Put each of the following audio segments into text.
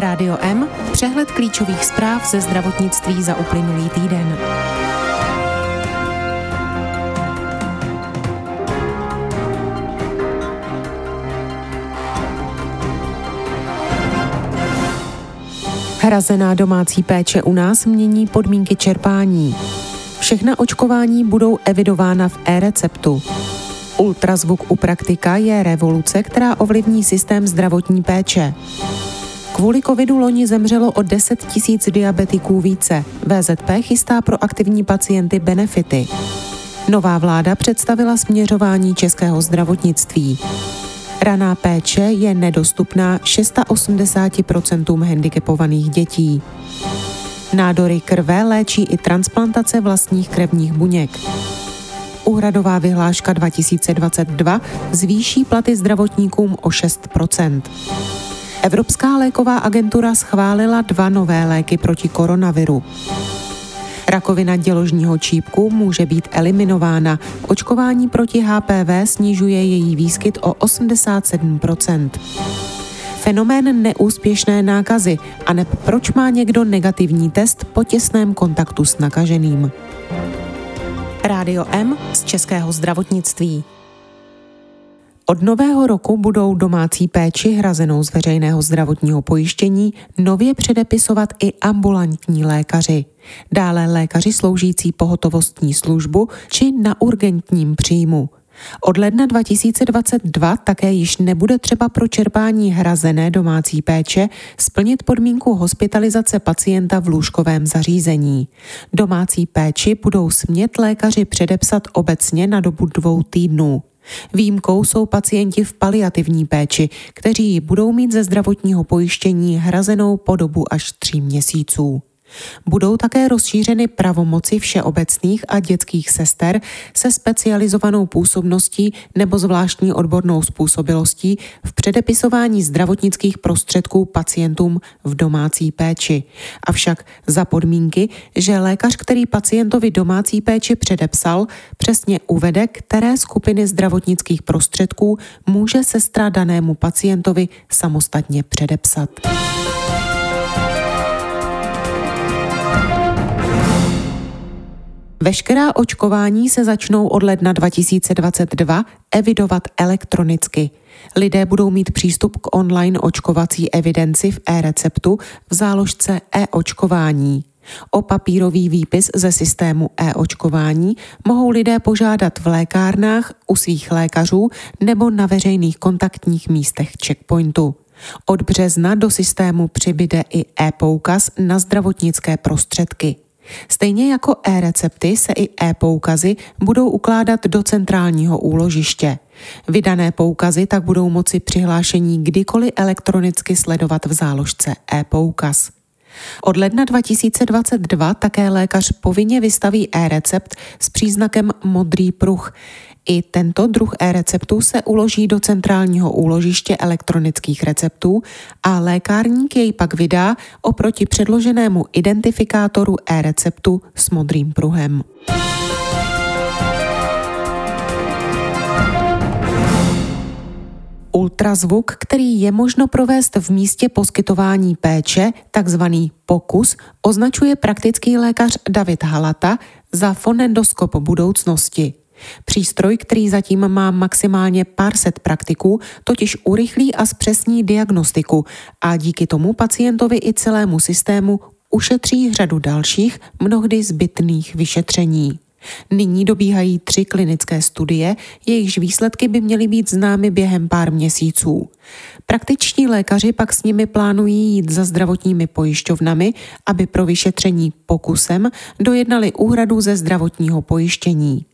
Rádio M, přehled klíčových zpráv ze zdravotnictví za uplynulý týden. Hrazená domácí péče u nás mění podmínky čerpání. Všechna očkování budou evidována v e-receptu. Ultrazvuk u praktika je revoluce, která ovlivní systém zdravotní péče. Kvůli covidu loni zemřelo o 10 tisíc diabetiků více. VZP chystá pro aktivní pacienty benefity. Nová vláda představila směřování českého zdravotnictví. Raná péče je nedostupná 680% handicapovaných dětí. Nádory krve léčí i transplantace vlastních krevních buněk. Úhradová vyhláška 2022 zvýší platy zdravotníkům o 6 Evropská léková agentura schválila dva nové léky proti koronaviru. Rakovina děložního čípku může být eliminována. Očkování proti HPV snižuje její výskyt o 87% Fenomén neúspěšné nákazy a ne proč má někdo negativní test po těsném kontaktu s nakaženým. Rádio M z Českého zdravotnictví. Od nového roku budou domácí péči hrazenou z veřejného zdravotního pojištění nově předepisovat i ambulantní lékaři. Dále lékaři sloužící pohotovostní službu či na urgentním příjmu. Od ledna 2022 také již nebude třeba pro čerpání hrazené domácí péče splnit podmínku hospitalizace pacienta v lůžkovém zařízení. Domácí péči budou smět lékaři předepsat obecně na dobu dvou týdnů. Výjimkou jsou pacienti v paliativní péči, kteří budou mít ze zdravotního pojištění hrazenou po dobu až tří měsíců. Budou také rozšířeny pravomoci všeobecných a dětských sester se specializovanou působností nebo zvláštní odbornou způsobilostí v předepisování zdravotnických prostředků pacientům v domácí péči. Avšak za podmínky, že lékař, který pacientovi domácí péči předepsal, přesně uvede, které skupiny zdravotnických prostředků může sestra danému pacientovi samostatně předepsat. Veškerá očkování se začnou od ledna 2022 evidovat elektronicky. Lidé budou mít přístup k online očkovací evidenci v e-receptu v záložce e-očkování. O papírový výpis ze systému e-očkování mohou lidé požádat v lékárnách, u svých lékařů nebo na veřejných kontaktních místech checkpointu. Od března do systému přibyde i e-poukaz na zdravotnické prostředky. Stejně jako e-recepty se i e-poukazy budou ukládat do centrálního úložiště. Vydané poukazy tak budou moci přihlášení kdykoliv elektronicky sledovat v záložce e-poukaz. Od ledna 2022 také lékař povinně vystaví e-recept s příznakem modrý pruh. I tento druh e-receptu se uloží do centrálního úložiště elektronických receptů a lékárník jej pak vydá oproti předloženému identifikátoru e-receptu s modrým pruhem. Ultrazvuk, který je možno provést v místě poskytování péče, takzvaný pokus, označuje praktický lékař David Halata za fonendoskop budoucnosti. Přístroj, který zatím má maximálně pár set praktiků, totiž urychlí a zpřesní diagnostiku a díky tomu pacientovi i celému systému ušetří řadu dalších, mnohdy zbytných vyšetření. Nyní dobíhají tři klinické studie, jejichž výsledky by měly být známy během pár měsíců. Praktiční lékaři pak s nimi plánují jít za zdravotními pojišťovnami, aby pro vyšetření pokusem dojednali úhradu ze zdravotního pojištění.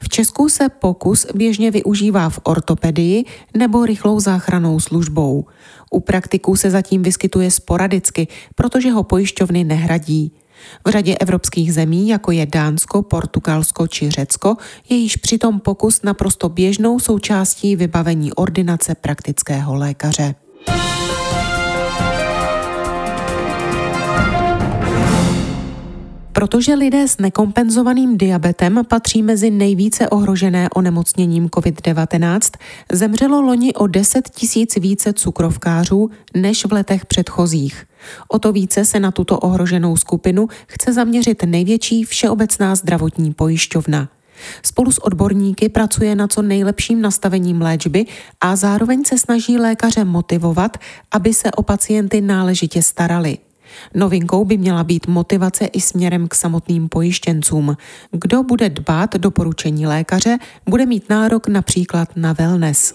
V Česku se pokus běžně využívá v ortopedii nebo rychlou záchranou službou. U praktiků se zatím vyskytuje sporadicky, protože ho pojišťovny nehradí. V řadě evropských zemí, jako je Dánsko, Portugalsko či Řecko, je již přitom pokus naprosto běžnou součástí vybavení ordinace praktického lékaře. Protože lidé s nekompenzovaným diabetem patří mezi nejvíce ohrožené onemocněním COVID-19, zemřelo loni o 10 tisíc více cukrovkářů než v letech předchozích. O to více se na tuto ohroženou skupinu chce zaměřit největší všeobecná zdravotní pojišťovna. Spolu s odborníky pracuje na co nejlepším nastavením léčby a zároveň se snaží lékaře motivovat, aby se o pacienty náležitě starali. Novinkou by měla být motivace i směrem k samotným pojištěncům. Kdo bude dbát doporučení lékaře, bude mít nárok například na wellness.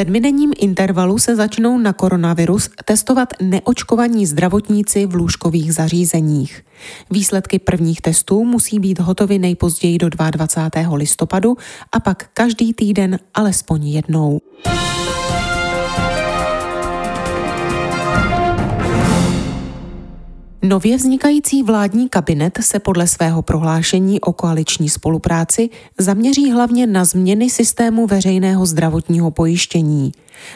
Sedmidenním intervalu se začnou na koronavirus testovat neočkovaní zdravotníci v lůžkových zařízeních. Výsledky prvních testů musí být hotovy nejpozději do 22. listopadu a pak každý týden alespoň jednou. Nově vznikající vládní kabinet se podle svého prohlášení o koaliční spolupráci zaměří hlavně na změny systému veřejného zdravotního pojištění.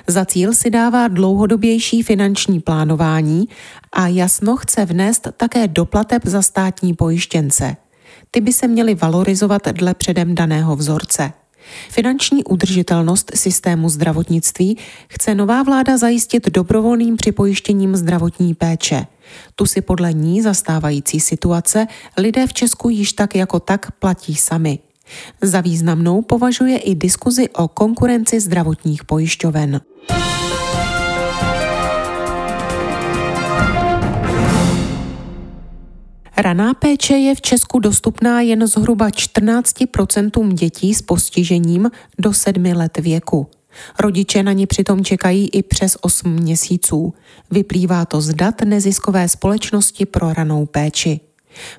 Za cíl si dává dlouhodobější finanční plánování a jasno chce vnést také doplateb za státní pojištěnce. Ty by se měly valorizovat dle předem daného vzorce. Finanční udržitelnost systému zdravotnictví chce nová vláda zajistit dobrovolným připojištěním zdravotní péče. Tu si podle ní zastávající situace lidé v Česku již tak jako tak platí sami. Za významnou považuje i diskuzi o konkurenci zdravotních pojišťoven. Raná péče je v Česku dostupná jen zhruba 14% dětí s postižením do 7 let věku. Rodiče na ní přitom čekají i přes 8 měsíců. Vyplývá to z dat neziskové společnosti pro ranou péči.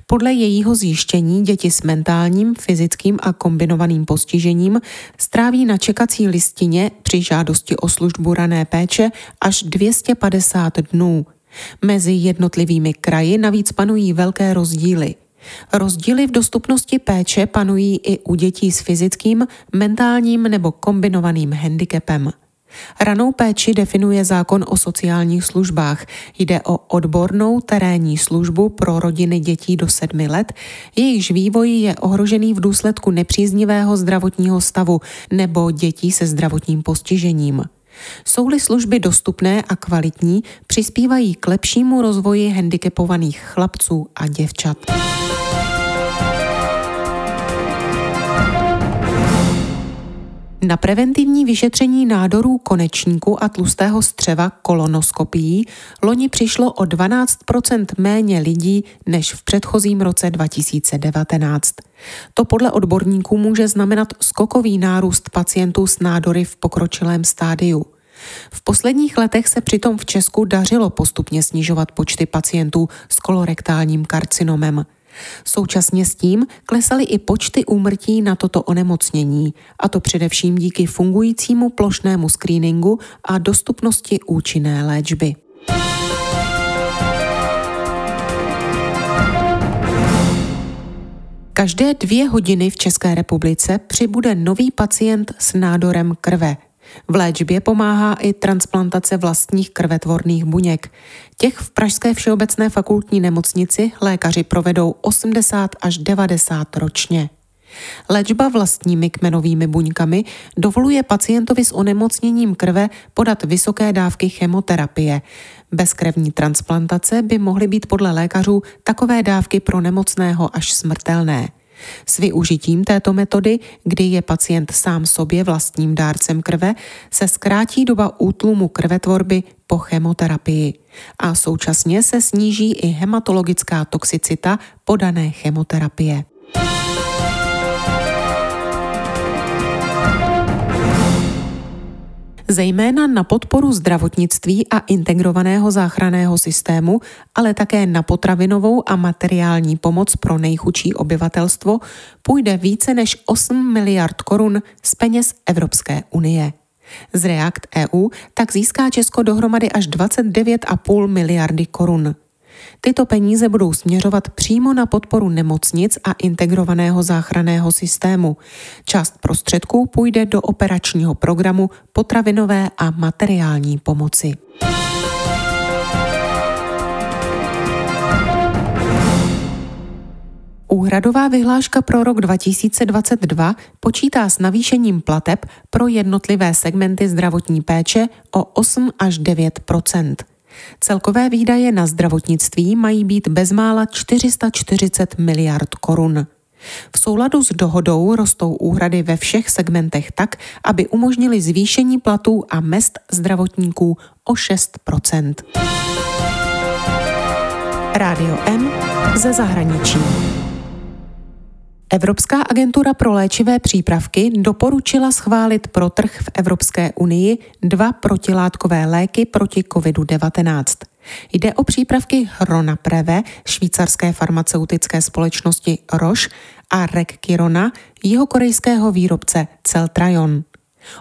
Podle jejího zjištění děti s mentálním, fyzickým a kombinovaným postižením stráví na čekací listině při žádosti o službu rané péče až 250 dnů. Mezi jednotlivými kraji navíc panují velké rozdíly. Rozdíly v dostupnosti péče panují i u dětí s fyzickým, mentálním nebo kombinovaným handicapem. Ranou péči definuje zákon o sociálních službách. Jde o odbornou terénní službu pro rodiny dětí do sedmi let, jejichž vývoj je ohrožený v důsledku nepříznivého zdravotního stavu nebo dětí se zdravotním postižením. Jsou-li služby dostupné a kvalitní, přispívají k lepšímu rozvoji handicapovaných chlapců a děvčat. Na preventivní vyšetření nádorů konečníku a tlustého střeva kolonoskopií loni přišlo o 12% méně lidí než v předchozím roce 2019. To podle odborníků může znamenat skokový nárůst pacientů s nádory v pokročilém stádiu. V posledních letech se přitom v Česku dařilo postupně snižovat počty pacientů s kolorektálním karcinomem. Současně s tím klesaly i počty úmrtí na toto onemocnění, a to především díky fungujícímu plošnému screeningu a dostupnosti účinné léčby. Každé dvě hodiny v České republice přibude nový pacient s nádorem krve. V léčbě pomáhá i transplantace vlastních krvetvorných buněk. Těch v Pražské všeobecné fakultní nemocnici lékaři provedou 80 až 90 ročně. Léčba vlastními kmenovými buňkami dovoluje pacientovi s onemocněním krve podat vysoké dávky chemoterapie. Bez krevní transplantace by mohly být podle lékařů takové dávky pro nemocného až smrtelné. S využitím této metody, kdy je pacient sám sobě vlastním dárcem krve, se zkrátí doba útlumu krvetvorby po chemoterapii a současně se sníží i hematologická toxicita podané chemoterapie. Zejména na podporu zdravotnictví a integrovaného záchranného systému, ale také na potravinovou a materiální pomoc pro nejchudší obyvatelstvo půjde více než 8 miliard korun z peněz Evropské unie. Z React EU tak získá Česko dohromady až 29,5 miliardy korun. Tyto peníze budou směřovat přímo na podporu nemocnic a integrovaného záchranného systému. Část prostředků půjde do operačního programu potravinové a materiální pomoci. Úhradová vyhláška pro rok 2022 počítá s navýšením plateb pro jednotlivé segmenty zdravotní péče o 8 až 9 Celkové výdaje na zdravotnictví mají být bezmála 440 miliard korun. V souladu s dohodou rostou úhrady ve všech segmentech tak, aby umožnili zvýšení platů a mest zdravotníků o 6% Rádio M ze zahraničí. Evropská agentura pro léčivé přípravky doporučila schválit pro trh v Evropské unii dva protilátkové léky proti COVID-19. Jde o přípravky Hronapreve švýcarské farmaceutické společnosti Roche a Rekkirona jihokorejského výrobce Celtrajon.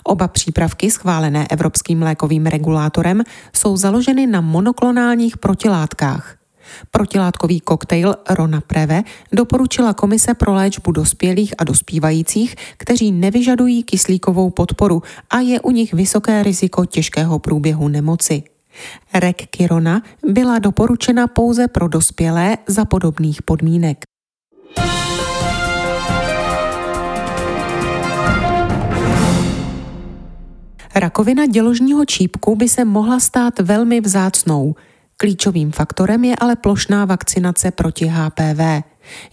Oba přípravky schválené Evropským lékovým regulátorem jsou založeny na monoklonálních protilátkách – Protilátkový koktejl Rona Preve doporučila Komise pro léčbu dospělých a dospívajících, kteří nevyžadují kyslíkovou podporu a je u nich vysoké riziko těžkého průběhu nemoci. Rek Kirona byla doporučena pouze pro dospělé za podobných podmínek. Rakovina děložního čípku by se mohla stát velmi vzácnou – Klíčovým faktorem je ale plošná vakcinace proti HPV.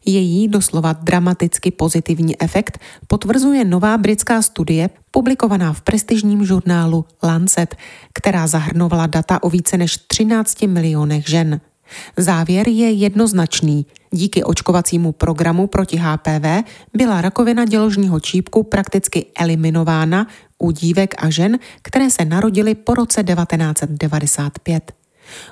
Její doslova dramaticky pozitivní efekt potvrzuje nová britská studie publikovaná v prestižním žurnálu Lancet, která zahrnovala data o více než 13 milionech žen. Závěr je jednoznačný. Díky očkovacímu programu proti HPV byla rakovina děložního čípku prakticky eliminována u dívek a žen, které se narodily po roce 1995.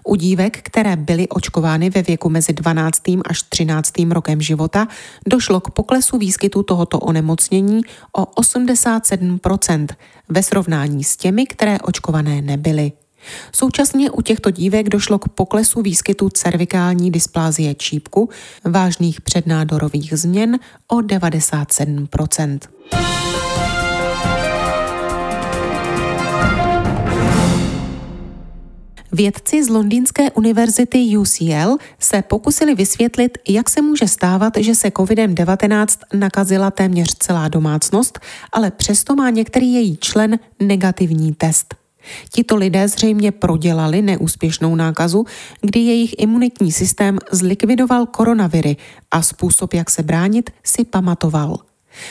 U dívek, které byly očkovány ve věku mezi 12. až 13. rokem života, došlo k poklesu výskytu tohoto onemocnění o 87% ve srovnání s těmi, které očkované nebyly. Současně u těchto dívek došlo k poklesu výskytu cervikální dysplázie čípku, vážných přednádorových změn o 97 Vědci z londýnské univerzity UCL se pokusili vysvětlit, jak se může stávat, že se COVID-19 nakazila téměř celá domácnost, ale přesto má některý její člen negativní test. Tito lidé zřejmě prodělali neúspěšnou nákazu, kdy jejich imunitní systém zlikvidoval koronaviry a způsob, jak se bránit, si pamatoval.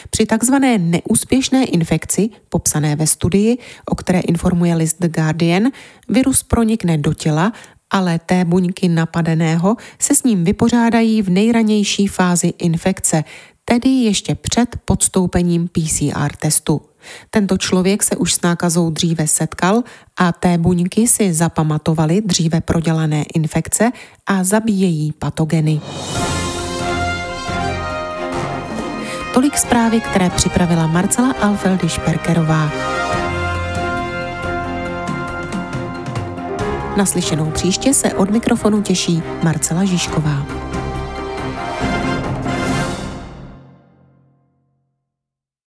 Při takzvané neúspěšné infekci, popsané ve studii, o které informuje list The Guardian, virus pronikne do těla, ale té buňky napadeného se s ním vypořádají v nejranější fázi infekce, tedy ještě před podstoupením PCR testu. Tento člověk se už s nákazou dříve setkal a té buňky si zapamatovaly dříve prodělané infekce a zabíjejí patogeny. Tolik zprávy, které připravila Marcela Alfeldy Šperkerová. Naslyšenou příště se od mikrofonu těší Marcela Žižková.